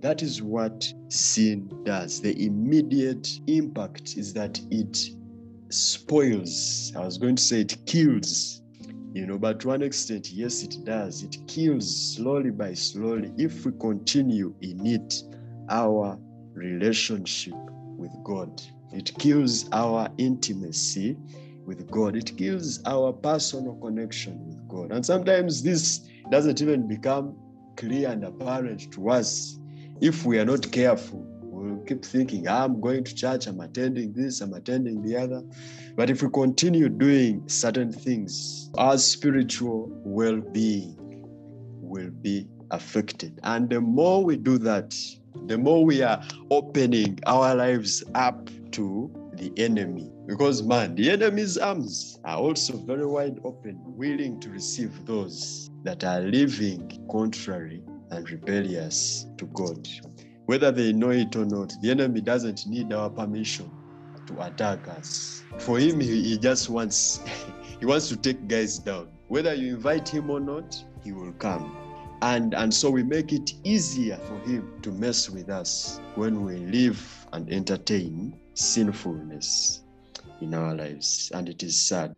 That is what sin does. The immediate impact is that it spoils. I was going to say it kills, you know, but to one extent, yes, it does. It kills slowly by slowly. If we continue in it, our relationship with God, it kills our intimacy with God, it kills our personal connection with God. And sometimes this doesn't even become clear and apparent to us if we are not careful we'll keep thinking ah, i'm going to church i'm attending this i'm attending the other. But if we continue doing certain things our spiritual well-being will be affected. And the more we do that the more we are opening our lives up to the enemy. Because man the enemy's arms are also very wide open willing to receive those that are living contrary and rebellious to god. Whether they know it or not the enemy doesn't need our permission to attack us. For him he, just wants he wants to take guys down. Whether you invite him or not he will come. And and so we make it easier for him to mess with us when we live and entertain sinfulness in our lives. And it is sad